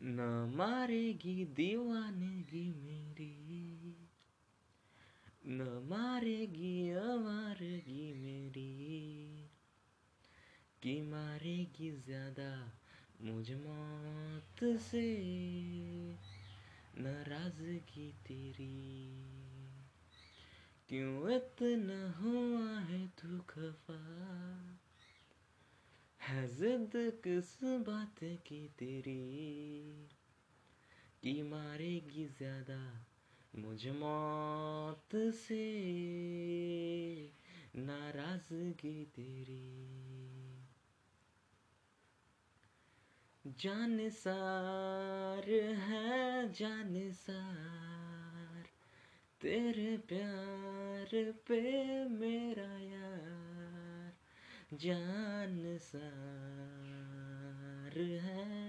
न मारेगी दीवानगी मेरी। न मारेगी अमारगी मेरी। कि मारेगी ज़्यादा मुझ मौत से। नाराज़गी तेरी। क्यों इतना हुआ है तू है जिद किस बात की तेरी। कि मारेगी ज़्यादा मुझ मौत से। नाराज़गी तेरी। जान सार है, जान सार। तेरे प्यार पे मेरा जान सार है।